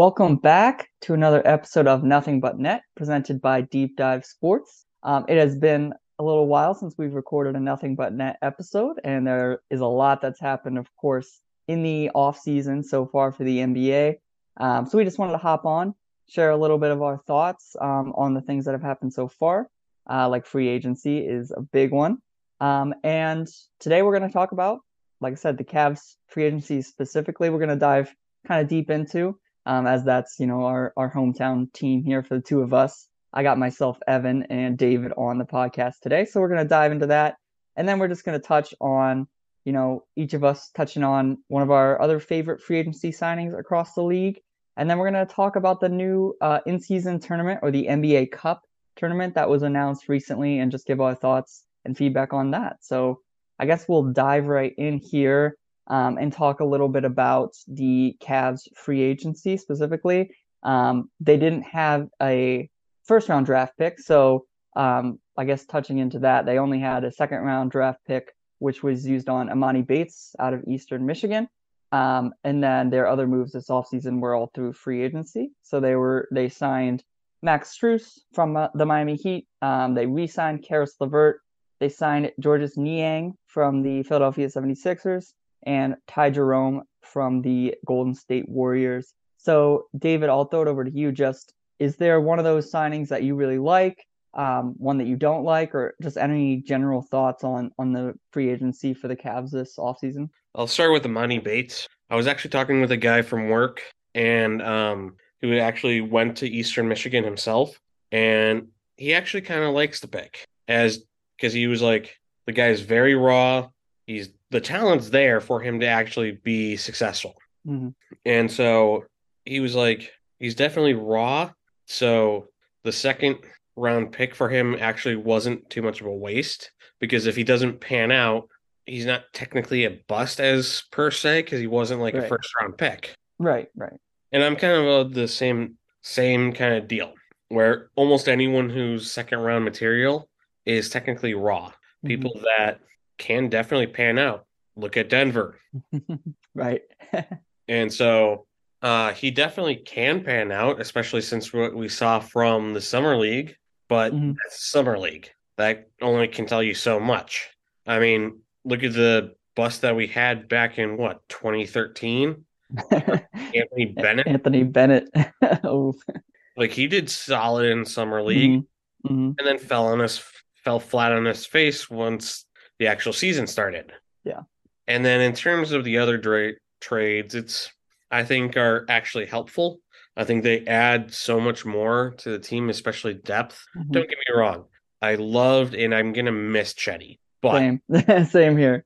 Welcome back to another episode of Nothing But Net, presented by Deep Dive Sports. Um, it has been a little while since we've recorded a Nothing But Net episode, and there is a lot that's happened, of course, in the off season so far for the NBA. Um, so we just wanted to hop on, share a little bit of our thoughts um, on the things that have happened so far. Uh, like free agency is a big one, um, and today we're going to talk about, like I said, the Cavs free agency specifically. We're going to dive kind of deep into um, as that's you know our our hometown team here for the two of us. I got myself Evan and David on the podcast today, so we're gonna dive into that, and then we're just gonna touch on you know each of us touching on one of our other favorite free agency signings across the league, and then we're gonna talk about the new uh, in-season tournament or the NBA Cup tournament that was announced recently, and just give our thoughts and feedback on that. So I guess we'll dive right in here um, and talk a little bit about the Cavs free agency specifically. Um, they didn't have a first round draft pick, so um, I guess touching into that, they only had a second round draft pick, which was used on Emoni Bates out of Eastern Michigan. Um, and then their other moves this offseason were all through free agency. So they were they signed Max Strus from uh, the Miami Heat. Um, they re-signed Caris LeVert. They signed Georges Niang from the Philadelphia 76ers and Ty Jerome from the Golden State Warriors. So, David, I'll throw it over to you. Just is there one of those signings that you really like, um, one that you don't like, or just any general thoughts on on the free agency for the Cavs this offseason? I'll start with Emoni Bates. I was actually talking with a guy from work, and um, who actually went to Eastern Michigan himself, and he actually kind of likes the pick as because he was like the guy's very raw. He's the talent's there for him to actually be successful. Mm-hmm. And so he was like, he's definitely raw. So the second round pick for him actually wasn't too much of a waste because if he doesn't pan out, he's not technically a bust as per se because he wasn't like right. a first round pick. Right, right. And I'm kind of the same same kind of deal where almost anyone who's second round material is technically raw. Mm-hmm. People that can definitely pan out. Look at Denver. right. and so uh, he definitely can pan out, especially since what we saw from the summer league. But mm-hmm. summer league that only can tell you so much. I mean, look at the bust that we had back in what 2013. Anthony Bennett. Anthony Bennett. oh. Like he did solid in summer league, mm-hmm. Mm-hmm. and then fell on his fell flat on his face once the actual season started. Yeah. And then in terms of the other dra- trades, it's I think are actually helpful. I think they add so much more to the team, especially depth. Mm-hmm. Don't get me wrong. I loved and I'm gonna miss Cedi. But same, same here.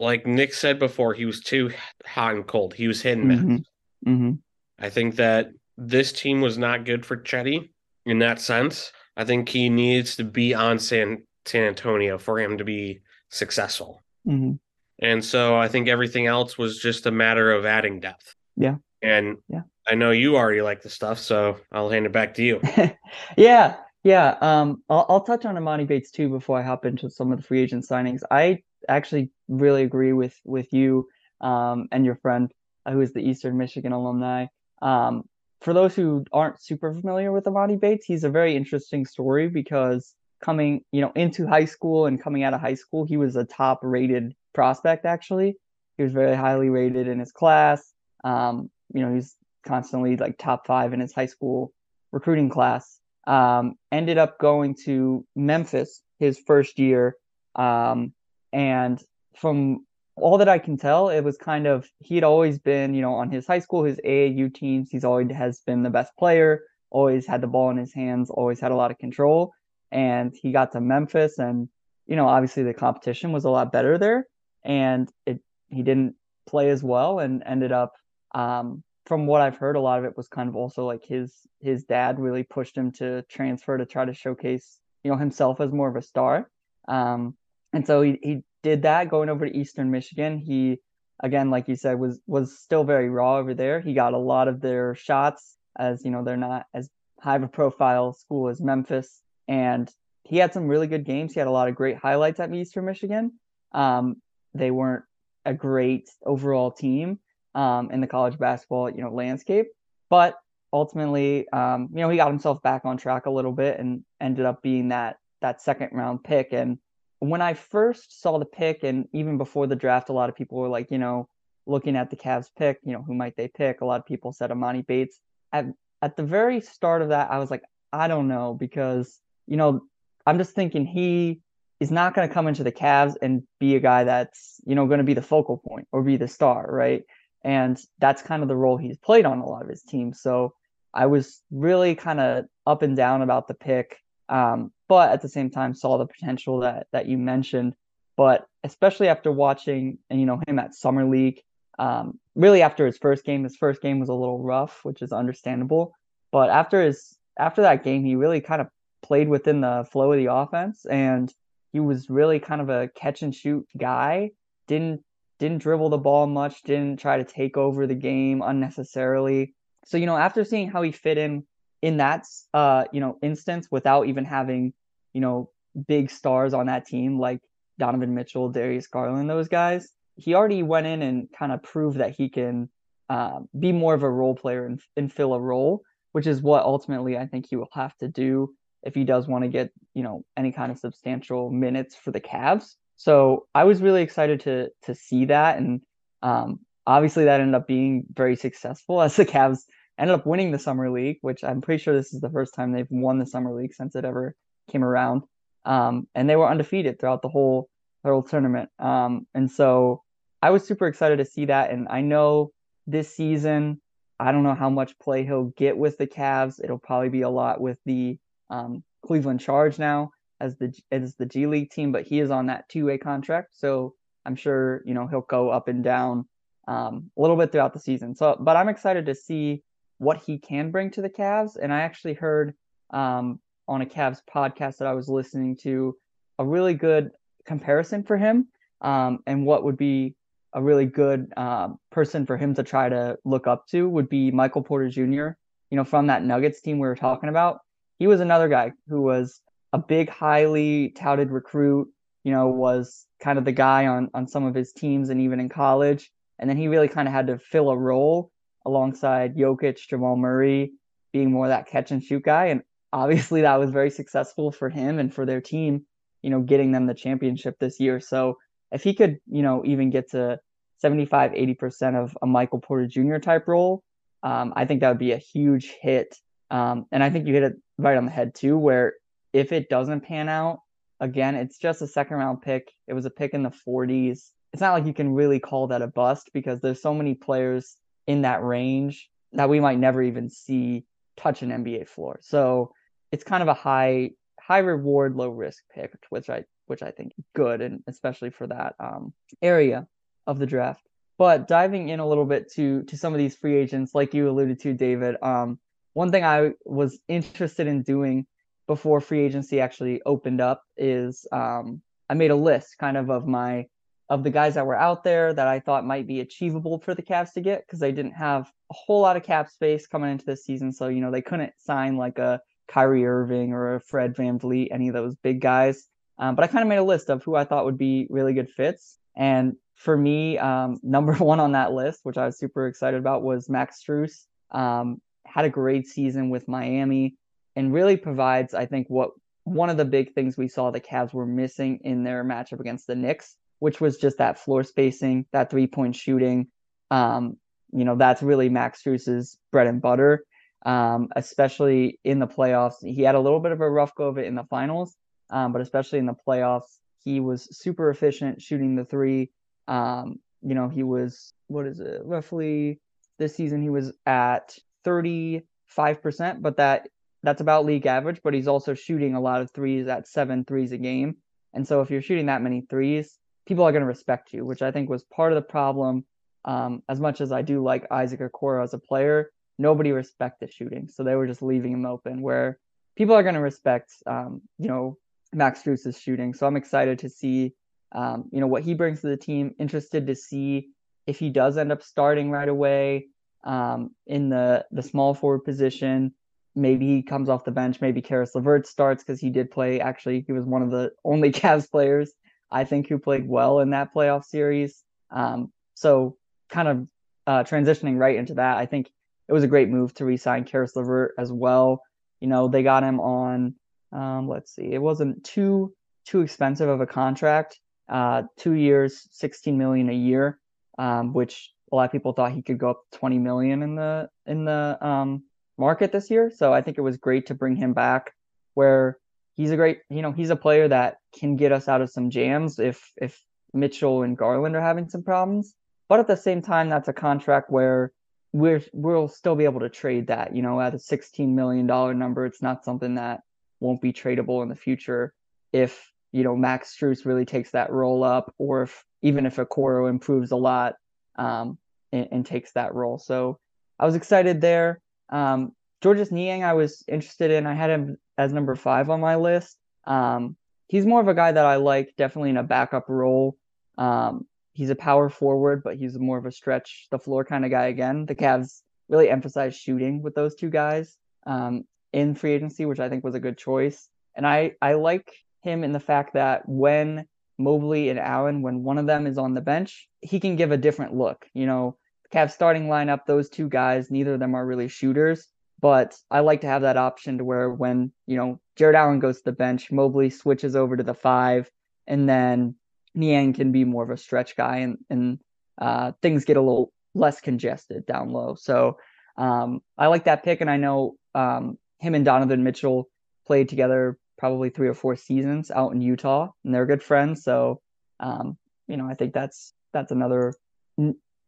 Like Nick said before, he was too hot and cold. He was hit and miss. Mm-hmm. Mm-hmm. I think that this team was not good for Cedi in that sense. I think he needs to be on San San Antonio for him to be successful. Mm-hmm. And so I think everything else was just a matter of adding depth. Yeah. And yeah. I know you already like the stuff, so I'll hand it back to you. yeah. Yeah. Um, I'll, I'll touch on Emoni Bates too before I hop into some of the free agent signings. I actually really agree with with you um, and your friend uh, who is the Eastern Michigan alumni. Um, for those who aren't super familiar with Emoni Bates, he's a very interesting story because coming, you know, into high school and coming out of high school, he was a top rated prospect actually. He was very highly rated in his class. Um, you know, he's constantly like top five in his high school recruiting class. Um, ended up going to Memphis his first year. Um, and from all that I can tell, it was kind of he had always been, you know, on his high school, his AAU teams, he's always has been the best player, always had the ball in his hands, always had a lot of control and he got to Memphis and you know obviously the competition was a lot better there and it he didn't play as well and ended up um, from what I've heard a lot of it was kind of also like his his dad really pushed him to transfer to try to showcase you know himself as more of a star. Um, and so he, he did that going over to Eastern Michigan. He again like you said was was still very raw over there. He got a lot of their shots as you know they're not as high of a profile school as Memphis and he had some really good games. He had a lot of great highlights at Eastern Michigan. Um, they weren't a great overall team um, in the college basketball, you know, landscape, but ultimately, um, you know, he got himself back on track a little bit and ended up being that that second round pick. And when I first saw the pick, and even before the draft, a lot of people were like, you know, looking at the Cavs pick, you know, who might they pick? A lot of people said Emoni Bates. At at the very start of that, I was like, I don't know, because you know, I'm just thinking he is not going to come into the Cavs and be a guy that's you know going to be the focal point or be the star, right? And that's kind of the role he's played on a lot of his teams. So I was really kind of up and down about the pick, um, but at the same time saw the potential that that you mentioned. But especially after watching you know him at summer league, um, really after his first game, his first game was a little rough, which is understandable. But after his after that game, he really kind of played within the flow of the offense, and he was really kind of a catch and shoot guy. Didn't didn't dribble the ball much, didn't try to take over the game unnecessarily. So, you know, after seeing how he fit in in that uh, you know, instance without even having, you know, big stars on that team like Donovan Mitchell, Darius Garland, those guys, he already went in and kind of proved that he can uh, be more of a role player and, and fill a role, which is what ultimately I think he will have to do if he does want to get, you know, any kind of substantial minutes for the Cavs. So I was really excited to to see that, and um, obviously that ended up being very successful as the Cavs ended up winning the summer league, which I'm pretty sure this is the first time they've won the summer league since it ever came around. Um, and they were undefeated throughout the whole whole tournament. Um, and so I was super excited to see that. And I know this season, I don't know how much play he'll get with the Cavs. It'll probably be a lot with the um, Cleveland Charge now as the as the G League team, but he is on that two way contract, so I'm sure you know he'll go up and down um, a little bit throughout the season. So, but I'm excited to see what he can bring to the Cavs. And I actually heard um, on a Cavs podcast that I was listening to a really good comparison for him um, and what would be a really good uh, person for him to try to look up to would be Michael Porter Jr. You know, from that Nuggets team we were talking about he was another guy who was a big, highly touted recruit. You know, was kind of the guy on on some of his teams and even in college. And then he really kind of had to fill a role alongside Jokic, Jamal Murray, being more that catch and shoot guy. And obviously that was very successful for him and for their team, you know, getting them the championship this year. So if he could, you know, even get to 75, 80% of a Michael Porter Jr. type role, um, I think that would be a huge hit. Um, and I think you hit it right on the head too, where if it doesn't pan out, again, it's just a second round pick. It was a pick in the 40s. It's not like you can really call that a bust because there's so many players in that range that we might never even see touch an NBA floor. So it's kind of a high high reward, low risk pick, which I which I think good and especially for that um, area of the draft. But diving in a little bit to to some of these free agents, like you alluded to, David, um, one thing I was interested in doing before free agency actually opened up is um, I made a list kind of of my of the guys that were out there that I thought might be achievable for the Cavs to get because they didn't have a whole lot of cap space coming into this season. So, you know, they couldn't sign like a Kyrie Irving or a Fred VanVleet, any of those big guys. Um, but I kind of made a list of who I thought would be really good fits. And for me, um, number one on that list, which I was super excited about, was Max Strus. Um, had a great season with Miami and really provides, I think, what one of the big things we saw the Cavs were missing in their matchup against the Knicks, which was just that floor spacing, that three point shooting. Um, you know, that's really Max Strus's bread and butter, um, especially in the playoffs. He had a little bit of a rough go of it in the finals, um, but especially in the playoffs, he was super efficient shooting the three. Um, you know, he was, what is it, roughly this season, he was at 35%, but that that's about league average, but he's also shooting a lot of threes at seven threes a game. And so if you're shooting that many threes, people are going to respect you, which I think was part of the problem. Um, as much as I do like Isaac Okoro as a player, nobody respected shooting. So they were just leaving him open where people are going to respect, um, you know, Max Strus's shooting. So I'm excited to see, um, you know, what he brings to the team. Interested to see if he does end up starting right away um, in the the small forward position. Maybe he comes off the bench. Maybe Caris LeVert starts because he did play. Actually, he was one of the only Cavs players I think who played well in that playoff series. Um, so kind of uh, transitioning right into that, I think it was a great move to re-sign Caris LeVert as well. You know, they got him on um, let's see, it wasn't too too expensive of a contract. Uh, two years, 16 million a year, um, which a lot of people thought he could go up 20 million in the in the um, market this year. So I think it was great to bring him back where he's a great, you know, he's a player that can get us out of some jams if if Mitchell and Garland are having some problems. But at the same time, that's a contract where we're we'll still be able to trade that. You know, at a sixteen million dollar number, it's not something that won't be tradable in the future if you know Max Strus really takes that role up, or if even if Okoro improves a lot um, and, and, takes that role. So I was excited there. Um, Georges Niang, I was interested in. I had him as number five on my list. Um, he's more of a guy that I like, definitely in a backup role. Um, he's a power forward, but he's more of a stretch the floor kind of guy again. The Cavs really emphasize shooting with those two guys um, in free agency, which I think was a good choice. And I, I like him in the fact that when Mobley and Allen, when one of them is on the bench, he can give a different look. You know, Cavs starting lineup, those two guys, neither of them are really shooters. But I like to have that option to where when, you know, Jarrett Allen goes to the bench, Mobley switches over to the five, and then Niang can be more of a stretch guy and, and uh, things get a little less congested down low. So um, I like that pick. And I know um, him and Donovan Mitchell played together probably three or four seasons out in Utah, and they're good friends. So, um, you know, I think that's that's another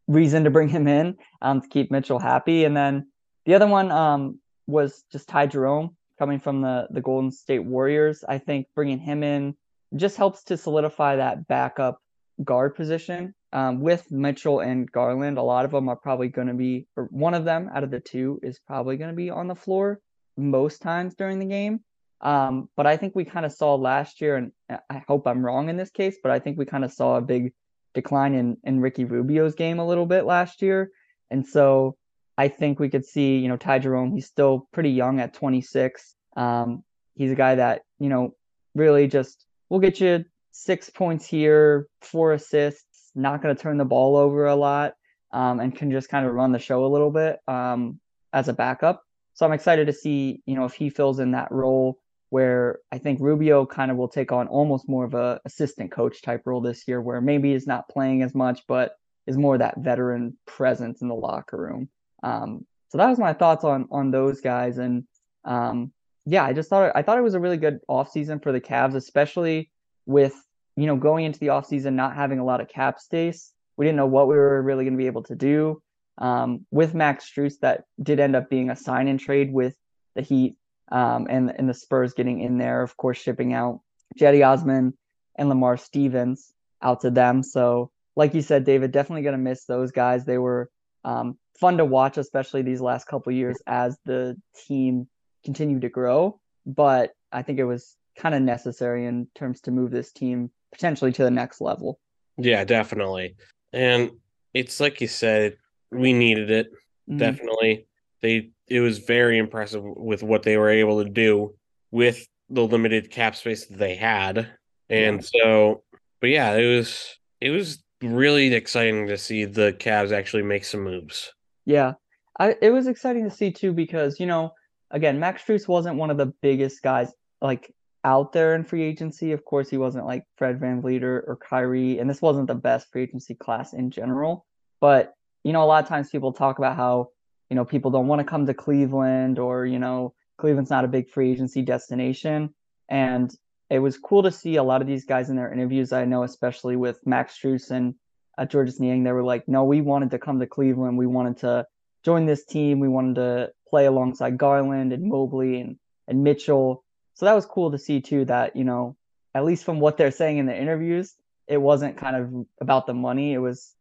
reason to bring him in um, to keep Mitchell happy. And then the other one um, was just Ty Jerome coming from the the Golden State Warriors. I think bringing him in just helps to solidify that backup guard position. Um, with Mitchell and Garland, a lot of them are probably going to be, or one of them out of the two is probably going to be on the floor most times during the game. Um, but I think we kind of saw last year, and I hope I'm wrong in this case, but I think we kind of saw a big decline in in Ricky Rubio's game a little bit last year, and so I think we could see, you know, Ty Jerome. He's still pretty young at 26. Um, he's a guy that you know really just will get you six points here, four assists, not going to turn the ball over a lot, um, and can just kind of run the show a little bit um, as a backup. So I'm excited to see, you know, if he fills in that role where I think Rubio kind of will take on almost more of a assistant coach type role this year, where maybe he's not playing as much, but is more that veteran presence in the locker room. Um, so that was my thoughts on on those guys, and um, yeah, I just thought I thought it was a really good offseason for the Cavs, especially with you know going into the offseason not having a lot of cap space. We didn't know what we were really going to be able to do. Um, with Max Strus, that did end up being a sign and trade with the Heat um, and and the Spurs getting in there, of course, shipping out Cedi Osman and Lamar Stevens out to them. So, like you said, David, definitely going to miss those guys. They were um, fun to watch, especially these last couple years as the team continued to grow. But I think it was kind of necessary in terms to move this team potentially to the next level. Yeah, definitely. And it's like you said, we needed it. Mm-hmm. Definitely. They it was very impressive with what they were able to do with the limited cap space that they had. And so, but yeah, it was it was really exciting to see the Cavs actually make some moves. Yeah. I it was exciting to see too because, you know, again, Max Strus wasn't one of the biggest guys like out there in free agency. Of course, he wasn't like Fred VanVleet or, or Kyrie, and this wasn't the best free agency class in general. But, you know, a lot of times people talk about how you know, people don't want to come to Cleveland or, you know, Cleveland's not a big free agency destination. And it was cool to see a lot of these guys in their interviews. I know, especially with Max Strus and uh, Georges Niang, they were like, no, we wanted to come to Cleveland. We wanted to join this team. We wanted to play alongside Garland and Mobley and, and Mitchell. So that was cool to see too that, you know, at least from what they're saying in the interviews, it wasn't kind of about the money. It was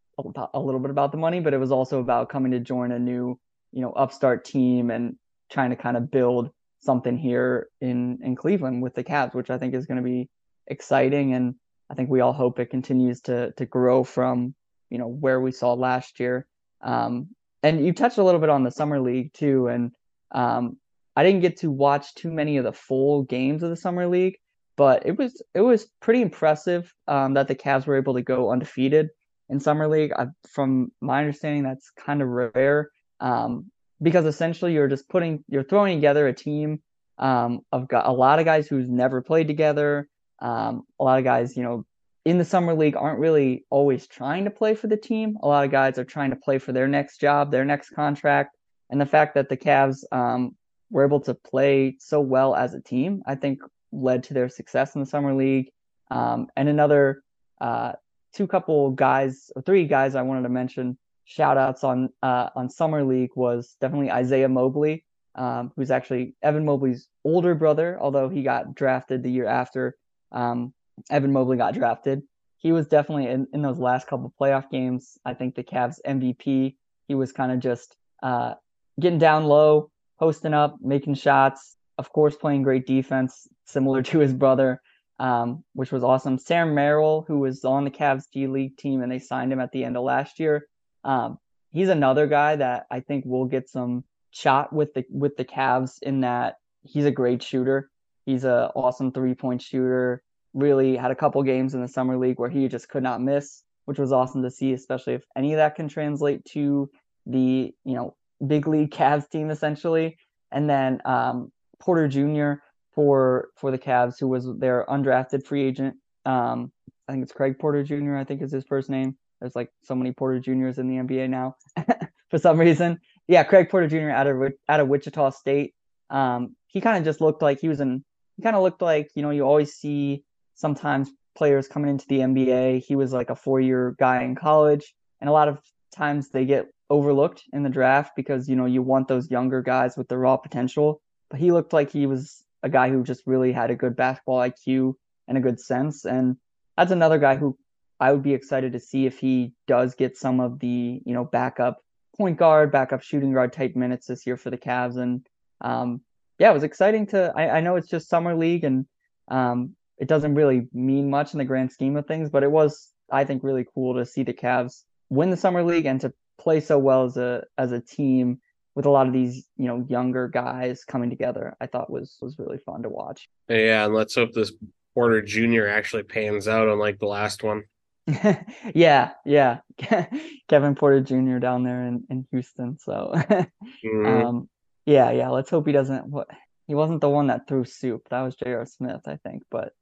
a little bit about the money, but it was also about coming to join a new you know upstart team and trying to kind of build something here in in Cleveland with the Cavs, which I think is going to be exciting, and I think we all hope it continues to to grow from you know where we saw last year. Um, and you touched a little bit on the summer league too, and um, I didn't get to watch too many of the full games of the summer league, but it was it was pretty impressive um, that the Cavs were able to go undefeated in summer league. I, from my understanding, that's kind of rare. Um, because essentially you're just putting you're throwing together a team um, of got a lot of guys who's never played together. Um, a lot of guys, you know, in the summer league aren't really always trying to play for the team. A lot of guys are trying to play for their next job, their next contract, and the fact that the Cavs um, were able to play so well as a team, I think, led to their success in the summer league. Um, and another uh, two couple guys or three guys I wanted to mention shout outs on uh, on summer league was definitely Isaiah Mobley, um, who's actually Evan Mobley's older brother, although he got drafted the year after um, Evan Mobley got drafted. He was definitely in, in those last couple playoff games. I think the Cavs MVP. He was kind of just uh, getting down low, posting up, making shots. Of course, playing great defense, similar to his brother um, which was awesome. Sam Merrill, who was on the Cavs G League team, and they signed him at the end of last year. Um, he's another guy that I think will get some shot with the with the Cavs in that he's a great shooter. He's a awesome three point shooter. Really had a couple games in the summer league where he just could not miss, which was awesome to see, especially if any of that can translate to the you know big league Cavs team essentially. And then um, Porter Jr for for the Cavs, who was their undrafted free agent. Um, I think it's Craig Porter Jr. I think is his first name. There's like so many Porter Juniors in the NBA now for some reason. Yeah, Craig Porter Jr. out of out of Wichita State. Um, he kind of just looked like he was in. He kind of looked like you know you always see sometimes players coming into the NBA. He was like a four year guy in college, and a lot of times they get overlooked in the draft because you know you want those younger guys with the raw potential. But he looked like he was a guy who just really had a good basketball IQ and a good sense. And that's another guy who I would be excited to see if he does get some of the, you know, backup point guard, backup shooting guard type minutes this year for the Cavs. And um, yeah, it was exciting to, I, I know it's just summer league and um, it doesn't really mean much in the grand scheme of things, but it was, I think, really cool to see the Cavs win the summer league and to play so well as a, as a team with a lot of these you know younger guys coming together i thought was was really fun to watch yeah and let's hope this porter junior actually pans out unlike the last one yeah yeah kevin porter jr down there in, in houston so mm-hmm. um yeah yeah let's hope he doesn't what he wasn't the one that threw soup that was J.R. smith i think but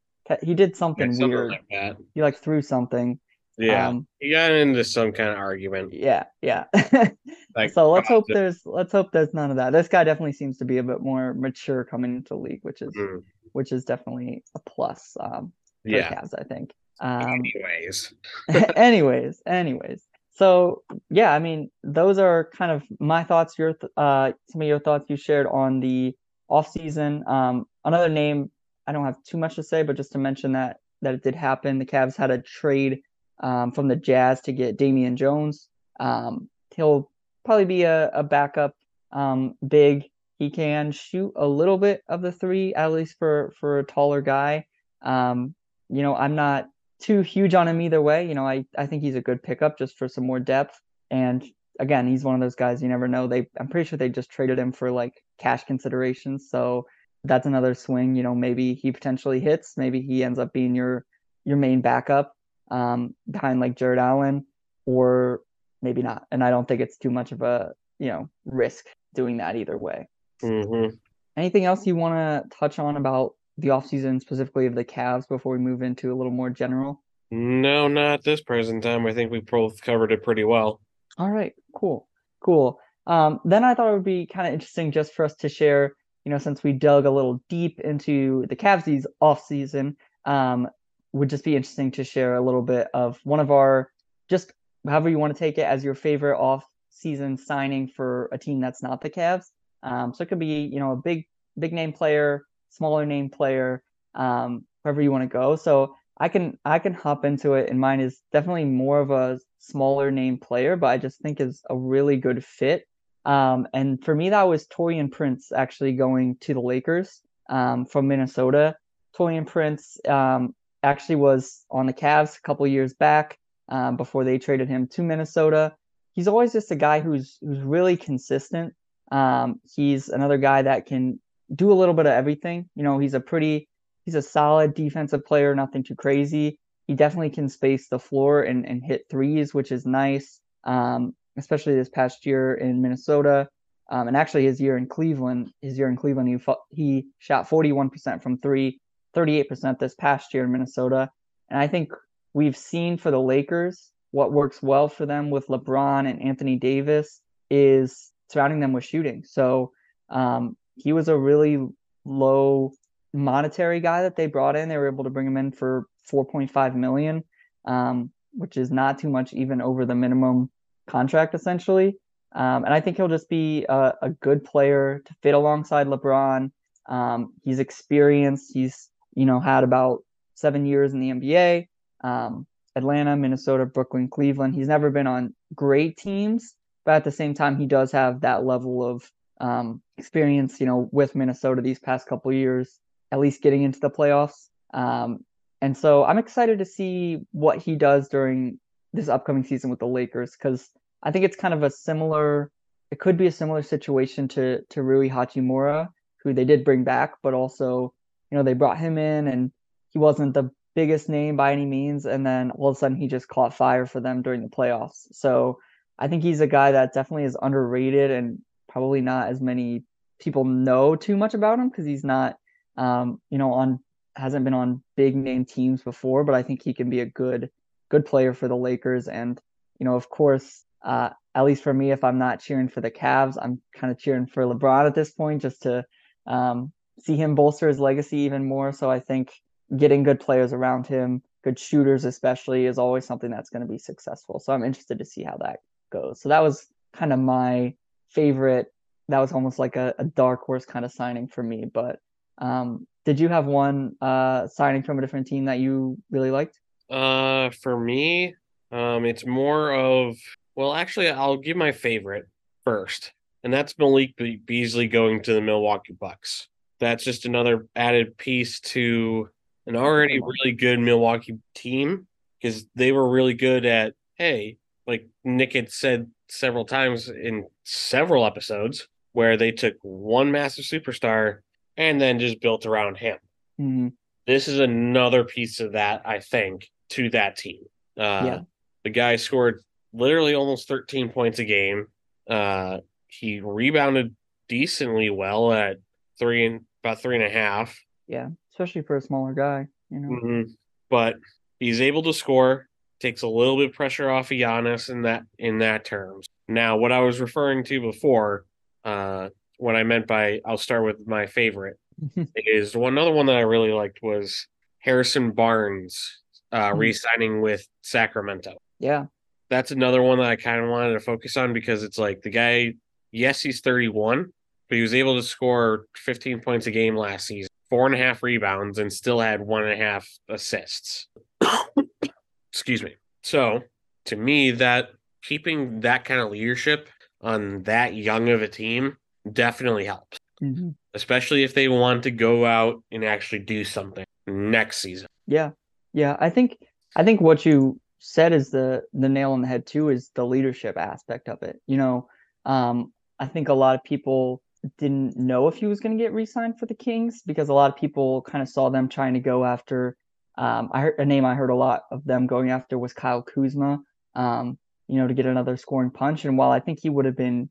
he did something, something weird like he like threw something yeah, um, he got into some kind of argument. Yeah, yeah. like, so let's hope there's let's hope there's none of that. This guy definitely seems to be a bit more mature coming into the league, which is mm. which is definitely a plus. Um, yeah, Cavs, I think. Um, anyways, anyways, anyways. So yeah, I mean, those are kind of my thoughts. Your th- uh, some of your thoughts you shared on the off season. Um, another name I don't have too much to say, but just to mention that that it did happen. The Cavs had a trade um, from the Jazz to get Damian Jones. Um, he'll probably be a, a backup um, big. He can shoot a little bit of the three, at least for for a taller guy. Um, you know, I'm not too huge on him either way. You know, I, I think he's a good pickup just for some more depth. And again, he's one of those guys you never know. They I'm pretty sure they just traded him for like cash considerations. So that's another swing. You know, maybe he potentially hits. Maybe he ends up being your your main backup um, behind like Jarrett Allen, or maybe not. And I don't think it's too much of a you know risk doing that either way. Mm-hmm. Anything else you want to touch on about the offseason specifically of the Cavs before we move into a little more general? No, not this present time. I think we both covered it pretty well. All right, cool, cool. Um, then I thought it would be kind of interesting just for us to share, you know, since we dug a little deep into the Cavs' off season, um, would just be interesting to share a little bit of one of our just however you want to take it as your favorite off season signing for a team that's not the Cavs. Um, so it could be, you know, a big, big name player, smaller name player, um, wherever you want to go. So I can, I can hop into it. And mine is definitely more of a smaller name player, but I just think is a really good fit. Um, and for me, that was Taurean Prince actually going to the Lakers um, from Minnesota. Taurean Prince um, actually was on the Cavs a couple years back um, before they traded him to Minnesota. He's always just a guy who's who's really consistent. Um, he's another guy that can do a little bit of everything. You know, he's a pretty he's a solid defensive player, nothing too crazy. He definitely can space the floor and, and hit threes, which is nice. Um, especially this past year in Minnesota. Um, and actually, his year in Cleveland, his year in Cleveland, he he shot 41% from three, 38% this past year in Minnesota. And I think we've seen for the Lakers what works well for them with LeBron and Anthony Davis is surrounding them with shooting. So um, he was a really low monetary guy that they brought in. They were able to bring him in for 4.5 million, um, which is not too much even over the minimum contract essentially. Um, and I think he'll just be a, a, good player to fit alongside LeBron. Um, he's experienced. He's you know had about seven years in the NBA. Um, Atlanta, Minnesota, Brooklyn, Cleveland. He's never been on great teams, but at the same time, he does have that level of um, experience, you know, with Minnesota these past couple years, at least getting into the playoffs. Um, and so I'm excited to see what he does during this upcoming season with the Lakers because I think it's kind of a similar. It could be a similar situation to to Rui Hachimura, who they did bring back, but also, you know, they brought him in and he wasn't the biggest name by any means, and then all of a sudden he just caught fire for them during the playoffs. So I think he's a guy that definitely is underrated and probably not as many people know too much about him because he's not, um, you know, on hasn't been on big name teams before. But I think he can be a good good player for the Lakers, and you know, of course, uh, at least for me, if I'm not cheering for the Cavs, I'm kind of cheering for LeBron at this point just to um, see him bolster his legacy even more. So I think getting good players around him, good shooters especially, is always something that's going to be successful. So I'm interested to see how that goes. So that was kind of my favorite. That was almost like a, a dark horse kind of signing for me. But um, did you have one uh, signing from a different team that you really liked? Uh, for me, um, it's more of well, actually, I'll give my favorite first, and that's Malik Beasley going to the Milwaukee Bucks. That's just another added piece to an already really good Milwaukee team because they were really good at, hey, like Nick had said several times in several episodes, where they took one massive superstar and then just built around him. Mm-hmm. This is another piece of that, I think, to that team. Uh, yeah. The guy scored literally almost 13 points a game. Uh, he rebounded decently well at three and about three and a half. Yeah especially for a smaller guy. You know, mm-hmm. but he's able to score. Takes a little bit of pressure off of Giannis in that in that terms. Now, what I was referring to before, uh, what I meant by I'll start with my favorite is one other one that I really liked was Harrison Barnes uh, mm-hmm. re-signing with Sacramento. Yeah, that's another one that I kind of wanted to focus on because it's like the guy. Yes, he's 31, but he was able to score 15 points a game last season four and a half rebounds and still had one and a half assists. Excuse me. So to me, that keeping that kind of leadership on that young of a team definitely helps. Mm-hmm. Especially if they want to go out and actually do something next season. Yeah. Yeah. I think I think what you said is the the nail on the head too is the leadership aspect of it. You know, um, I think a lot of people didn't know if he was going to get re-signed for the Kings because a lot of people kind of saw them trying to go after. Um, I heard a name I heard a lot of them going after was Kyle Kuzma. Um, you know, to get another scoring punch. And while I think he would have been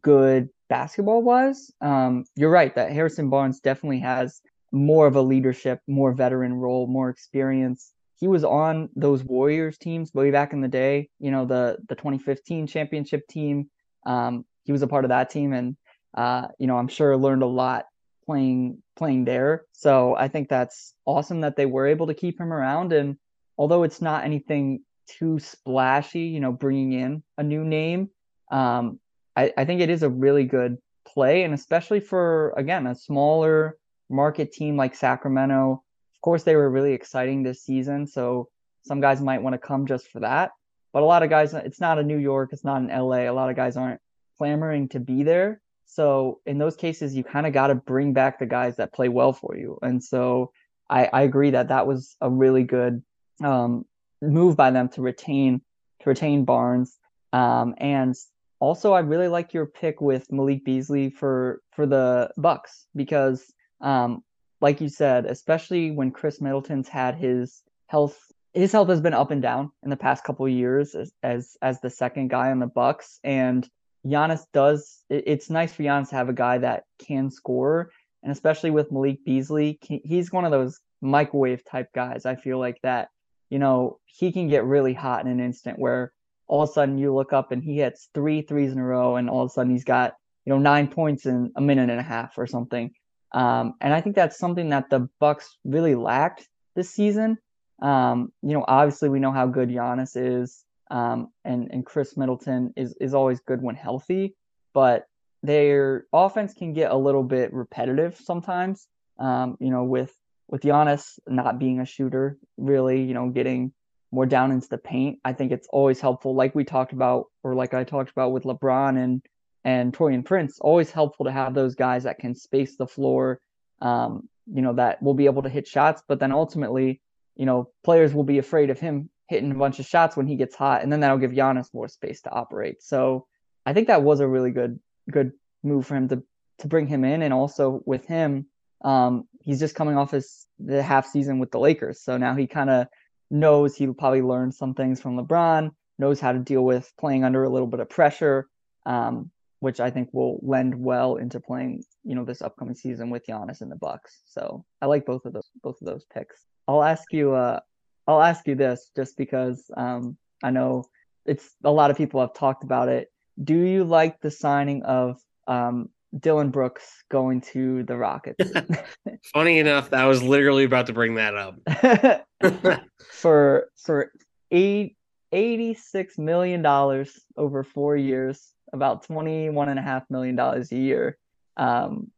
good basketball wise, um, you're right that Harrison Barnes definitely has more of a leadership, more veteran role, more experience. He was on those Warriors teams way back in the day. You know, the the 2015 championship team. Um, he was a part of that team, and uh, you know, I'm sure learned a lot playing playing there. So I think that's awesome that they were able to keep him around. And although it's not anything too splashy, you know, bringing in a new name, um, I, I think it is a really good play, and especially for again a smaller market team like Sacramento. Of course, they were really exciting this season, so some guys might want to come just for that. But a lot of guys, it's not a New York, it's not an LA. A lot of guys aren't clamoring to be there. So in those cases, you kind of got to bring back the guys that play well for you. And so I, I agree that that was a really good um, move by them to retain to retain Barnes. Um, and also, I really like your pick with Malik Beasley for for the Bucks because, um, like you said, especially when Khris Middleton's had his health, his health has been up and down in the past couple years as, as as the second guy on the Bucks, and Giannis does. It's nice for Giannis to have a guy that can score, and especially with Malik Beasley, he's one of those microwave type guys. I feel like that, you know, he can get really hot in an instant where all of a sudden you look up and he hits three threes in a row, and all of a sudden he's got you know nine points in a minute and a half or something. Um, and I think that's something that the Bucks really lacked this season. Um, you know, obviously we know how good Giannis is, um, and and Khris Middleton is is always good when healthy, but their offense can get a little bit repetitive sometimes. Um, you know, with with Giannis not being a shooter, really, you know, getting more down into the paint. I think it's always helpful, like we talked about, or like I talked about with LeBron and and Taurean Prince. Always helpful to have those guys that can space the floor. Um, you know, that will be able to hit shots, but then ultimately, you know, players will be afraid of him hitting a bunch of shots when he gets hot, and then that'll give Giannis more space to operate. So I think that was a really good good move for him to to bring him in, and also with him, um, he's just coming off his the half season with the Lakers, so now he kind of knows he'll probably learned some things from LeBron, knows how to deal with playing under a little bit of pressure, um, which I think will lend well into playing, you know, this upcoming season with Giannis in the Bucks. So I like both of those both of those picks. I'll ask you uh I'll ask you this just because um I know it's a lot of people have talked about it. Do you like the signing of um Dillon Brooks going to the Rockets. Funny enough, I was literally about to bring that up. for for eight, 86 million dollars over four years, about 21 and a half million dollars a year. Um,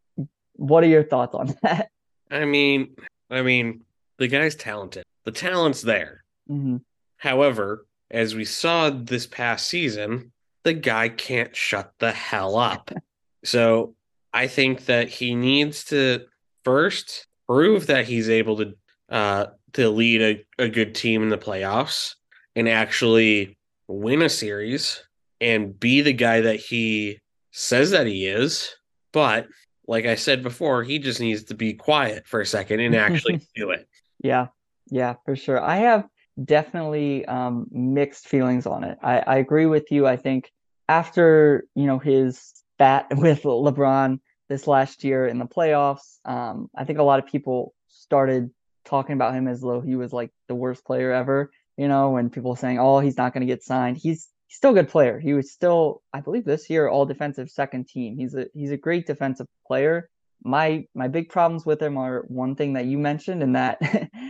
what are your thoughts on that? I mean, I mean, the guy's talented. The talent's there. Mm-hmm. However, as we saw this past season, the guy can't shut the hell up. So I think that he needs to first prove that he's able to uh, to lead a, a good team in the playoffs and actually win a series and be the guy that he says that he is. But like I said before, he just needs to be quiet for a second and actually do it. Yeah, yeah, for sure. I have definitely um, mixed feelings on it. I, I agree with you. I think after you know his spat with LeBron this last year in the playoffs. Um, I think a lot of people started talking about him as though he was like the worst player ever. You know, when people saying, "Oh, he's not going to get signed," he's he's still a good player. He was still, I believe, this year all defensive second team. He's a he's a great defensive player. My my big problems with him are one thing that you mentioned, and that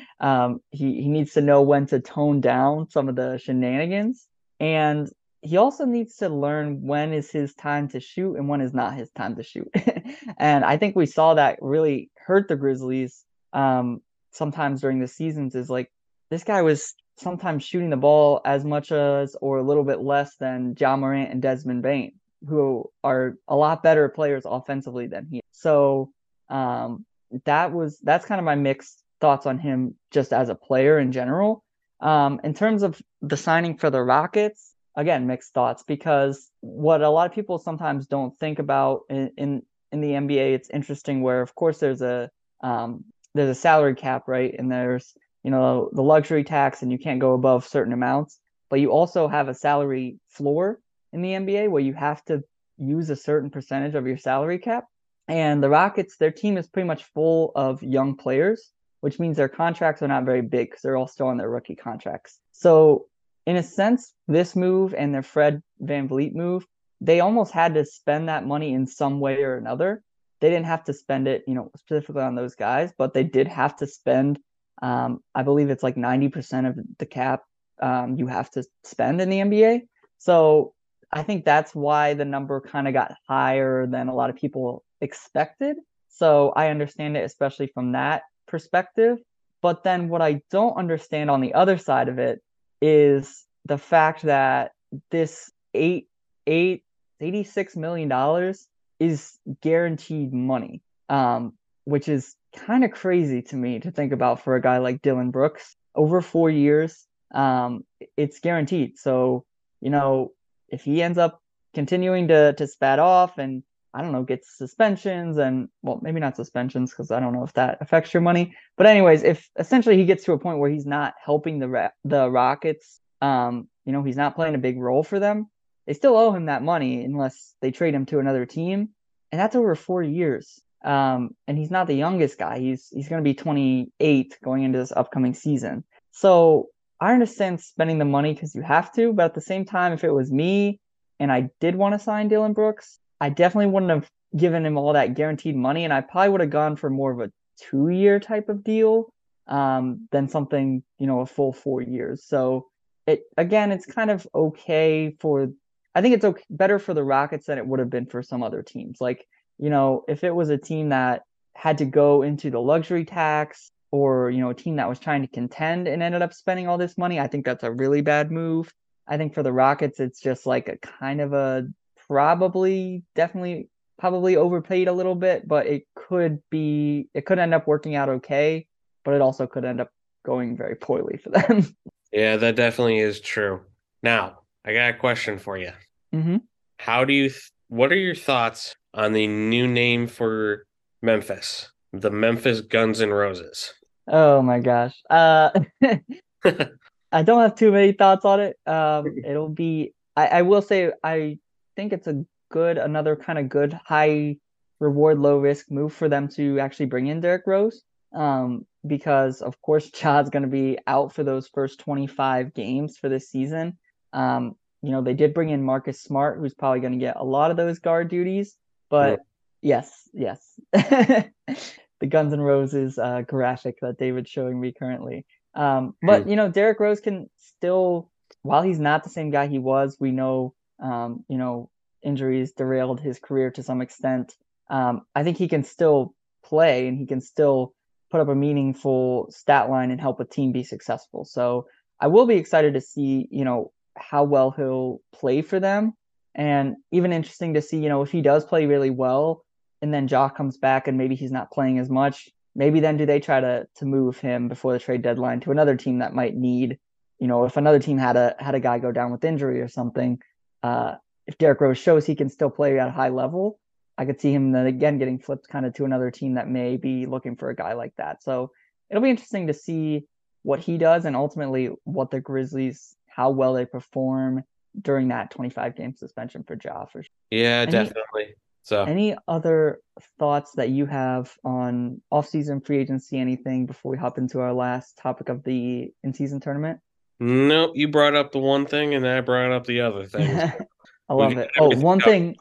um, he he needs to know when to tone down some of the shenanigans. And he also needs to learn when is his time to shoot and when is not his time to shoot. and I think we saw that really hurt the Grizzlies um, sometimes during the seasons. Is like this guy was sometimes shooting the ball as much as or a little bit less than Ja Morant and Desmond Bane, who are a lot better players offensively than he. Is. So um, that was that's kind of my mixed thoughts on him just as a player in general. Um, in terms of the signing for the Rockets, again mixed thoughts because what a lot of people sometimes don't think about in in, in the NBA it's interesting where of course there's a um, there's a salary cap right and there's you know the luxury tax and you can't go above certain amounts but you also have a salary floor in the NBA where you have to use a certain percentage of your salary cap and the Rockets their team is pretty much full of young players which means their contracts are not very big because they're all still on their rookie contracts so in a sense, this move and their Fred Van VanVleet move, they almost had to spend that money in some way or another. They didn't have to spend it, you know, specifically on those guys, but they did have to spend. Um, I believe it's like 90% of the cap um, you have to spend in the NBA. So I think that's why the number kind of got higher than a lot of people expected. So I understand it, especially from that perspective. But then what I don't understand on the other side of it is the fact that this eight eight eighty six million dollars is guaranteed money, um, which is kind of crazy to me to think about for a guy like Dillon Brooks. Over four years, um, it's guaranteed. So you know if he ends up continuing to to spat off and I don't know, gets suspensions and well, maybe not suspensions because I don't know if that affects your money. But anyways, if essentially he gets to a point where he's not helping the the Rockets, um, you know, he's not playing a big role for them, they still owe him that money unless they trade him to another team, and that's over four years. Um, and he's not the youngest guy. He's he's going to be 28 going into this upcoming season. So I understand spending the money because you have to, but at the same time, if it was me and I did want to sign Dillon Brooks, I definitely wouldn't have given him all that guaranteed money, and I probably would have gone for more of a two-year type of deal um, than something you know a full four years. So it again, it's kind of okay for. I think it's okay, better for the Rockets than it would have been for some other teams. Like you know, if it was a team that had to go into the luxury tax or you know a team that was trying to contend and ended up spending all this money, I think that's a really bad move. I think for the Rockets, it's just like a kind of a probably definitely probably overpaid a little bit, but it could be it could end up working out okay, but it also could end up going very poorly for them. Yeah, that definitely is true. Now, I got a question for you. Mm-hmm. How do you? Th- what are your thoughts on the new name for Memphis, the Memphis Guns and Roses? Oh my gosh. Uh, I don't have too many thoughts on it. Um, it'll be. I, I will say I think it's a good, another kind of good high reward, low risk move for them to actually bring in Derrick Rose. Um, because of course Ja's going to be out for those first 25 games for this season. Um, you know, they did bring in Marcus Smart, who's probably going to get a lot of those guard duties. But yeah. yes, yes, the Guns N' Roses uh, graphic that David's showing me currently. Um, but you know, Derrick Rose can still, while he's not the same guy he was, we know, um, you know, injuries derailed his career to some extent. Um, I think he can still play and he can still put up a meaningful stat line and help a team be successful. So I will be excited to see, you know, how well he'll play for them. And even interesting to see, you know, if he does play really well and then Ja comes back and maybe he's not playing as much, maybe then do they try to to move him before the trade deadline to another team that might need, you know, if another team had a had a guy go down with injury or something, uh, if Derrick Rose shows he can still play at a high level, I could see him then again getting flipped kind of to another team that may be looking for a guy like that. So it'll be interesting to see what he does and ultimately what the Grizzlies, how well they perform during that 25 game suspension for Ja for sure. Yeah, any, definitely. So any other thoughts that you have on off-season free agency, anything before we hop into our last topic of the in-season tournament? Nope, you brought up the one thing and I brought up the other thing. I love it. Oh, one thing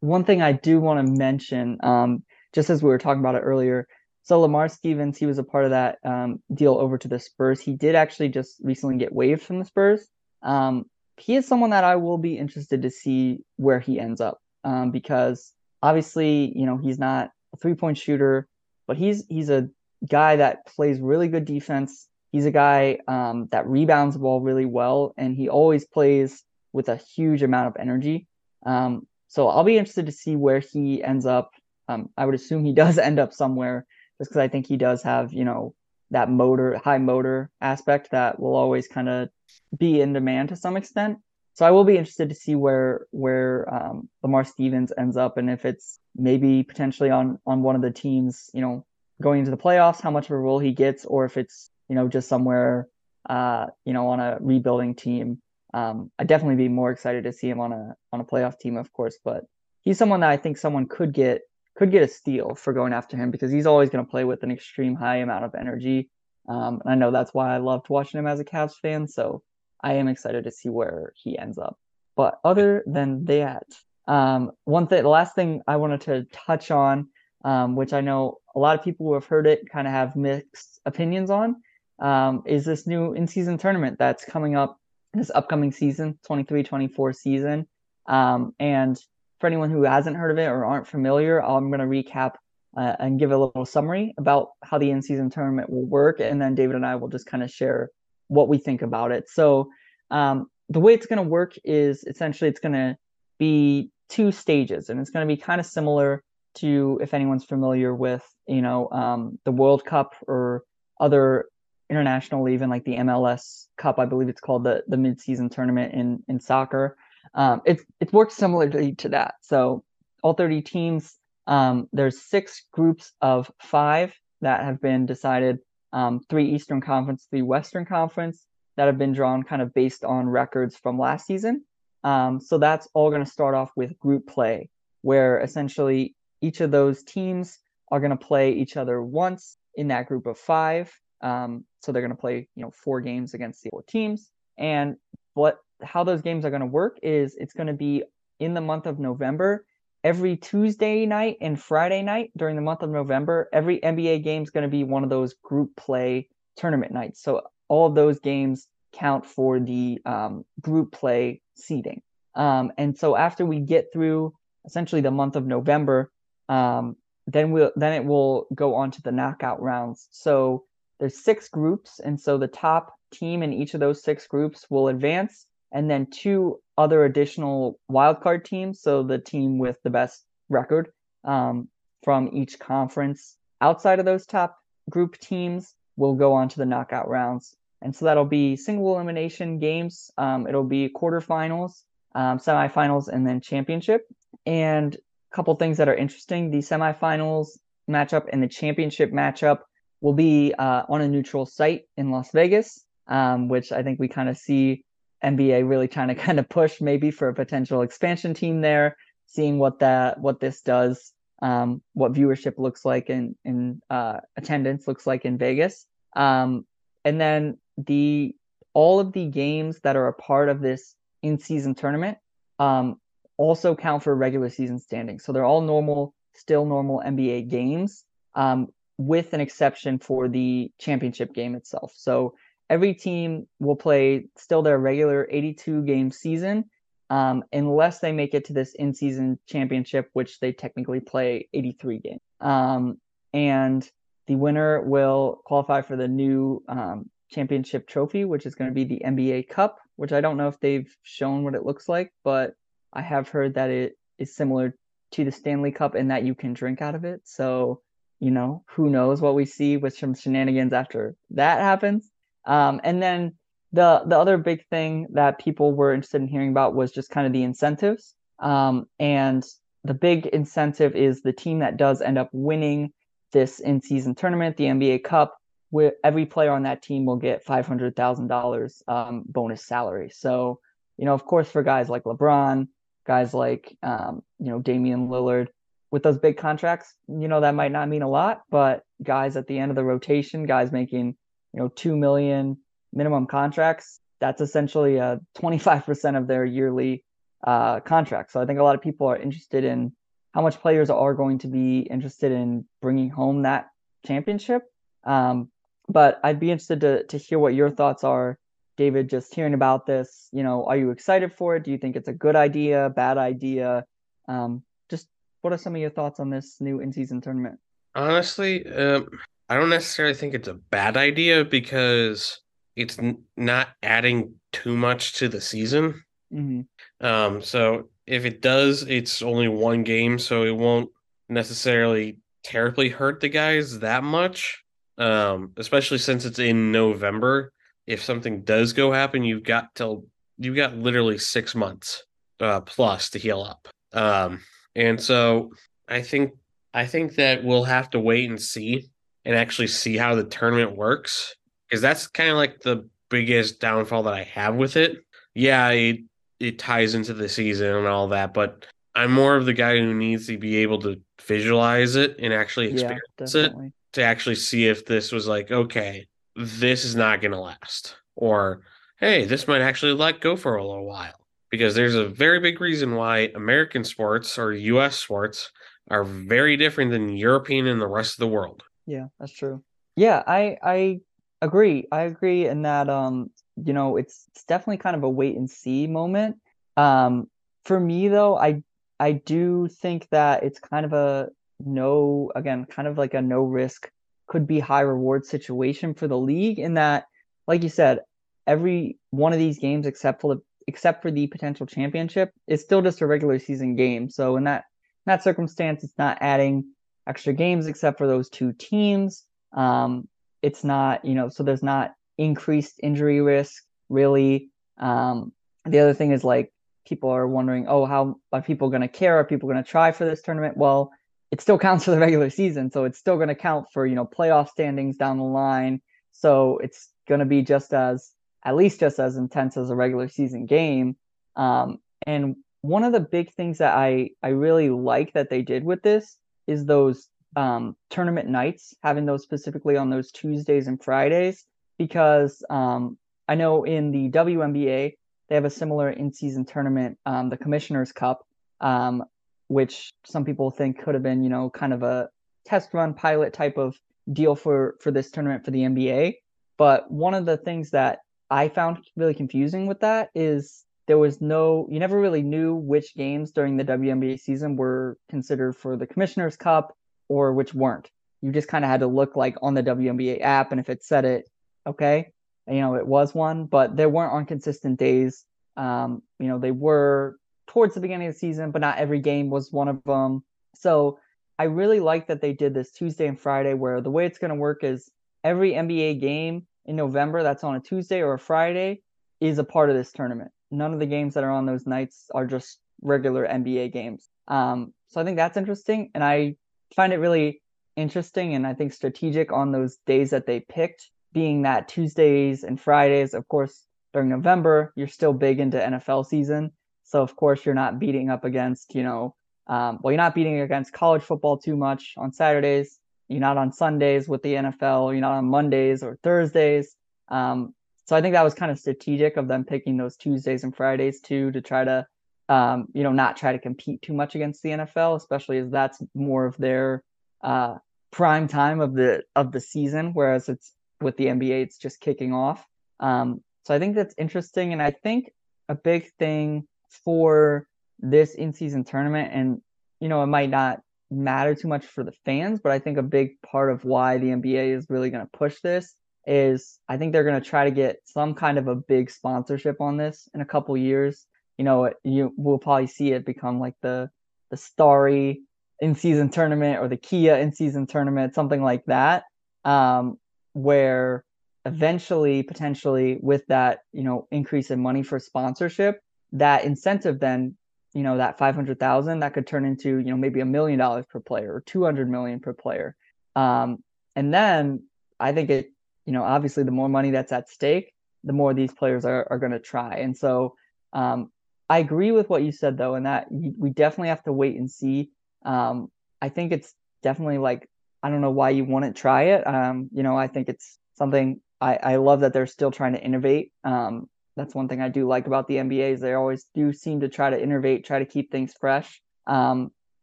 one thing I do want to mention, um, just as we were talking about it earlier, so Lamar Stevens, he was a part of that um, deal over to the Spurs. He did actually just recently get waived from the Spurs. Um, he is someone that I will be interested to see where he ends up um, because obviously, you know, he's not a three point shooter, but he's he's a guy that plays really good defense. He's a guy um, that rebounds the ball really well, and he always plays with a huge amount of energy. Um, so I'll be interested to see where he ends up. Um, I would assume he does end up somewhere, just because I think he does have, you know, that motor, high motor aspect that will always kind of be in demand to some extent. So I will be interested to see where where um, Lamar Stevens ends up, and if it's maybe potentially on on one of the teams, you know, going into the playoffs, how much of a role he gets, or if it's you know just somewhere, uh, you know, on a rebuilding team um, I'd definitely be more excited to see him on a on a playoff team, of course. But he's someone that I think someone could get could get a steal for going after him because he's always going to play with an extreme high amount of energy. Um, and I know that's why I loved watching him as a Cavs fan. So I am excited to see where he ends up. But other than that, um, one thing, the last thing I wanted to touch on, um, which I know a lot of people who have heard it kind of have mixed opinions on, um, is this new in-season tournament that's coming up this upcoming season, 23 24 season. Um, and for anyone who hasn't heard of it or aren't familiar, I'm going to recap uh, and give a little summary about how the in season tournament will work. And then David and I will just kind of share what we think about it. So, um, the way it's going to work is essentially it's going to be two stages, and it's going to be kind of similar to if anyone's familiar with, you know, um, the World Cup or other international, even like the MLS Cup, I believe it's called the the midseason tournament in in soccer. Um, it it works similarly to that. So all 30 teams, um, there's six groups of five that have been decided. Um, three Eastern Conference, three Western Conference that have been drawn kind of based on records from last season. Um, so that's all going to start off with group play, where essentially each of those teams are going to play each other once in that group of five. Um, so they're going to play, you know, four games against the four teams. And what how those games are going to work is it's going to be in the month of November. Every Tuesday night and Friday night during the month of November, every NBA game is going to be one of those group play tournament nights. So all of those games count for the um, group play seeding. Um, and so after we get through essentially the month of November, um, then we'll then it will go on to the knockout rounds. So there's six groups, and so the top team in each of those six groups will advance, and then two other additional wildcard teams. So the team with the best record um, from each conference outside of those top group teams will go on to the knockout rounds. And so that'll be single elimination games. Um, it'll be quarterfinals, um, semifinals, and then championship. And a couple things that are interesting: the semifinals matchup and the championship matchup will be uh, on a neutral site in Las Vegas, um, which I think we kind of see NBA really trying to kind of push maybe for a potential expansion team there, seeing what that what this does, um, what viewership looks like in in uh, attendance looks like in Vegas. Um, and then the all of the games that are a part of this in-season tournament um, also count for regular season standings. So they're all normal, still normal NBA games, um, with an exception for the championship game itself. So every team will play still their regular 82 game season, um, unless they make it to this in-season championship, which they technically play 83 games. Um, and the winner will qualify for the new um, championship trophy, which is going to be the NBA Cup, which I don't know if they've shown what it looks like, but I have heard that it is similar to the Stanley Cup and that you can drink out of it. So, you know, who knows what we see with some shenanigans after that happens. Um, and then the the other big thing that people were interested in hearing about was just kind of the incentives. Um, and the big incentive is the team that does end up winning this in season tournament, the NBA Cup, where every player on that team will get five hundred thousand um, dollars bonus salary. So, you know, of course, for guys like LeBron, guys like um, you know Damian Lillard, with those big contracts, you know that might not mean a lot, but guys at the end of the rotation, guys making you know two million minimum contracts, that's essentially a five percent of their yearly uh, contract. So I think a lot of people are interested in how much players are going to be interested in bringing home that championship. Um, but I'd be interested to to hear what your thoughts are, David. Just hearing about this, you know, are you excited for it? Do you think it's a good idea, bad idea? Um, just what are some of your thoughts on this new in-season tournament? Honestly, um, I don't necessarily think it's a bad idea because it's n- not adding too much to the season. Mm-hmm. Um, so if it does, it's only one game, so it won't necessarily terribly hurt the guys that much um, especially since it's in November. If something does go happen, you've got till you've got literally six months uh, plus to heal up. Um, and so I think I think that we'll have to wait and see and actually see how the tournament works because that's kind of like the biggest downfall that I have with it. Yeah, it it ties into the season and all that, but I'm more of the guy who needs to be able to visualize it and actually experience yeah, it to actually see if this was like, okay, this is not going to last. Or, hey, this might actually let go for a little while. Because there's a very big reason why American sports or US sports are very different than European and the rest of the world. Yeah, that's true. Yeah, I I agree. I agree in that um, you know, it's it's definitely kind of a wait and see moment. Um, for me though, I I do think that it's kind of a no again kind of like a no risk could be high reward situation for the league in that like you said every one of these games except for the except for the potential championship is still just a regular season game so in that in that circumstance it's not adding extra games except for those two teams um it's not you know so there's not increased injury risk really um the other thing is like people are wondering oh how are people going to care are people going to try for this tournament well it still counts for the regular season. So it's still going to count for, you know, playoff standings down the line. So it's going to be just as, at least just as intense as a regular season game. Um, And one of the big things that I I really like that they did with this is those um, tournament nights, having those specifically on those Tuesdays and Fridays, because um, I know in the WNBA they have a similar in-season tournament, um, the Commissioner's Cup, um, which some people think could have been, you know, kind of a test run pilot type of deal for for this tournament for the NBA. But one of the things that I found really confusing with that is there was no you never really knew which games during the WNBA season were considered for the Commissioner's Cup or which weren't. You just kind of had to look like on the WNBA app and if it said it, okay, you know, it was one, but there weren't on consistent days. Um, you know, they were towards the beginning of the season, but not every game was one of them. So I really like that they did this Tuesday and Friday where the way it's going to work is every NBA game in November that's on a Tuesday or a Friday is a part of this tournament. None of the games that are on those nights are just regular NBA games. Um, so I think that's interesting, and I find it really interesting and I think strategic on those days that they picked, being that Tuesdays and Fridays. Of course, during November, you're still big into NFL season, so of course you're not beating up against, you know, um, well, you're not beating against college football too much on Saturdays. You're not on Sundays with the NFL. You're not on Mondays or Thursdays. Um, so I think that was kind of strategic of them picking those Tuesdays and Fridays too to try to, um, you know, not try to compete too much against the NFL, especially as that's more of their uh, prime time of the of the season, whereas it's with the NBA, it's just kicking off. Um, so I think that's interesting, and I think a big thing for this in-season tournament, and you know, it might not matter too much for the fans, but I think a big part of why the NBA is really going to push this is I think they're going to try to get some kind of a big sponsorship on this in a couple years. You know, you will probably see it become like the the Starry in season tournament or the Kia in season tournament, something like that, um, where eventually, potentially, with that you know increase in money for sponsorship, that incentive then you know that 500,000 that could turn into you know maybe a million dollars per player or 200 million per player um, and then I think it you know obviously the more money that's at stake the more these players are, are going to try and so um, I agree with what you said though and that we definitely have to wait and see um, I think it's definitely like I don't know why you wouldn't try it um, you know I think it's something I, I love that they're still trying to innovate um, that's one thing I do like about the NBA is they always do seem to try to innovate, try to keep things fresh. Um,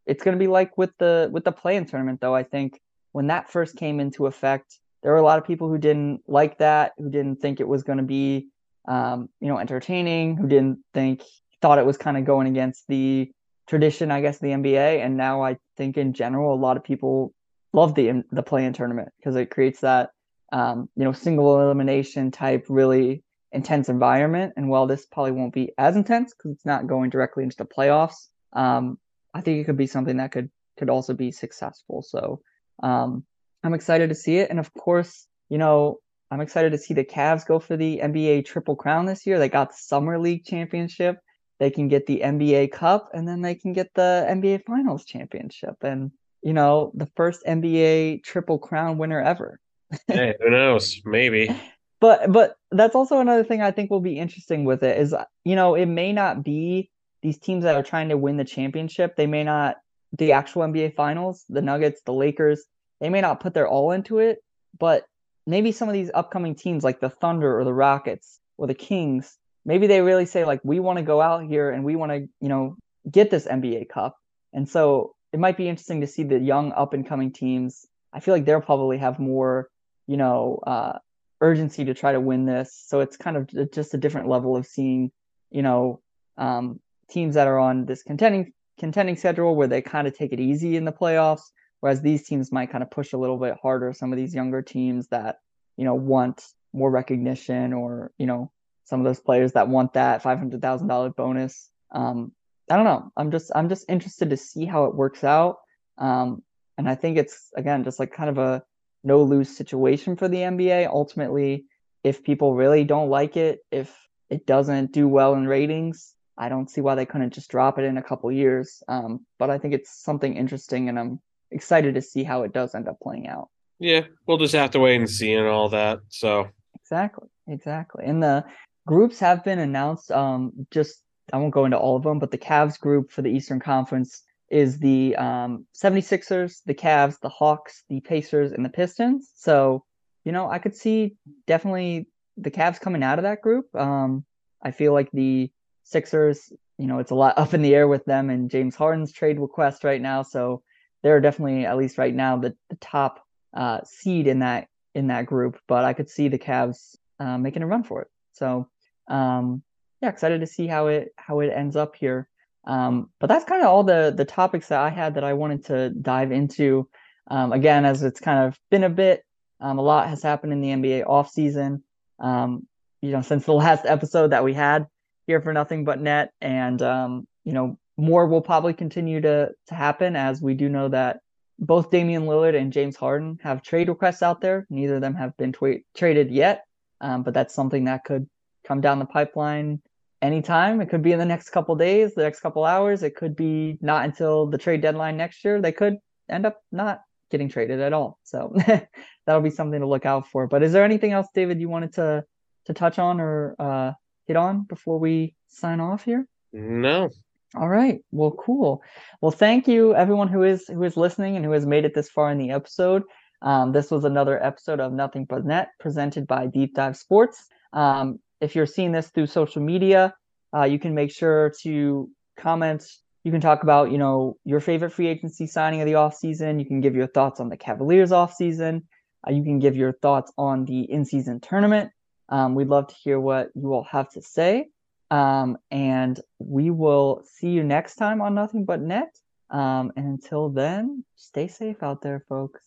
it's going to be like with the with the play-in tournament, though. I think when that first came into effect, there were a lot of people who didn't like that, who didn't think it was going to be, um, you know, entertaining, who didn't think thought it was kind of going against the tradition, I guess, the NBA. And now I think in general, a lot of people love the the play-in tournament because it creates that um, you know single elimination type really intense environment. And while this probably won't be as intense because it's not going directly into the playoffs, um, I think it could be something that could could also be successful. So um, I'm excited to see it. And of course, you know, I'm excited to see the Cavs go for the NBA Triple Crown this year. They got the Summer League championship. They can get the NBA Cup, and then they can get the NBA Finals championship. And you know, the first NBA Triple Crown winner ever. hey, who knows? Maybe. but but that's also another thing I think will be interesting with it is you know it may not be these teams that are trying to win the championship they may not the actual NBA finals the Nuggets the Lakers they may not put their all into it but maybe some of these upcoming teams like the Thunder or the Rockets or the Kings maybe they really say like we want to go out here and we want to you know get this NBA cup and so it might be interesting to see the young up and coming teams I feel like they'll probably have more you know uh urgency to try to win this. So it's kind of just a different level of seeing, you know, um, teams that are on this contending contending schedule where they kind of take it easy in the playoffs, whereas these teams might kind of push a little bit harder. Some of these younger teams that you know want more recognition, or you know, some of those players that want that five hundred thousand dollar bonus. Um, I don't know. I'm just I'm just interested to see how it works out. Um, and I think it's again just like kind of a no lose situation for the NBA. Ultimately, if people really don't like it, if it doesn't do well in ratings, I don't see why they couldn't just drop it in a couple years. Um, but I think it's something interesting, and I'm excited to see how it does end up playing out. Yeah, we'll just have to wait and see and all that. So exactly, exactly. And the groups have been announced. Um, just I won't go into all of them, but the Cavs group for the Eastern Conference is the um, 76ers, the Cavs, the Hawks, the Pacers, and the Pistons. So, you know, I could see definitely the Cavs coming out of that group. Um, I feel like the Sixers, you know, it's a lot up in the air with them and James Harden's trade request right now. So they're definitely, at least right now, the, the top uh, seed in that in that group. But I could see the Cavs uh, making a run for it. So um, yeah, excited to see how it how it ends up here. Um, but that's kind of all the the topics that I had that I wanted to dive into. Um, again, as it's kind of been a bit, um, a lot has happened in the NBA offseason. Um, you know, since the last episode that we had here for Nothing But Net, and um, you know, more will probably continue to to happen as we do know that both Damian Lillard and James Harden have trade requests out there. Neither of them have been tra- traded yet, um, but that's something that could come down the pipeline anytime. It could be in the next couple days, the next couple hours. It could be not until the trade deadline next year. They could end up not getting traded at all. So that'll be something to look out for. But is there anything else, David, you wanted to to touch on or uh, hit on before we sign off here? No. All right. Well, cool. Well, thank you everyone who is who is listening and who has made it this far in the episode. Um, this was another episode of Nothing But Net presented by Deep Dive Sports. Um, if you're seeing this through social media, uh, you can make sure to comment. You can talk about, you know, your favorite free agency signing of the offseason. You can give your thoughts on the Cavaliers offseason. Uh, you can give your thoughts on the in-season tournament. Um, we'd love to hear what you all have to say. Um, and we will see you next time on Nothing But Net. Um, and until then, stay safe out there, folks.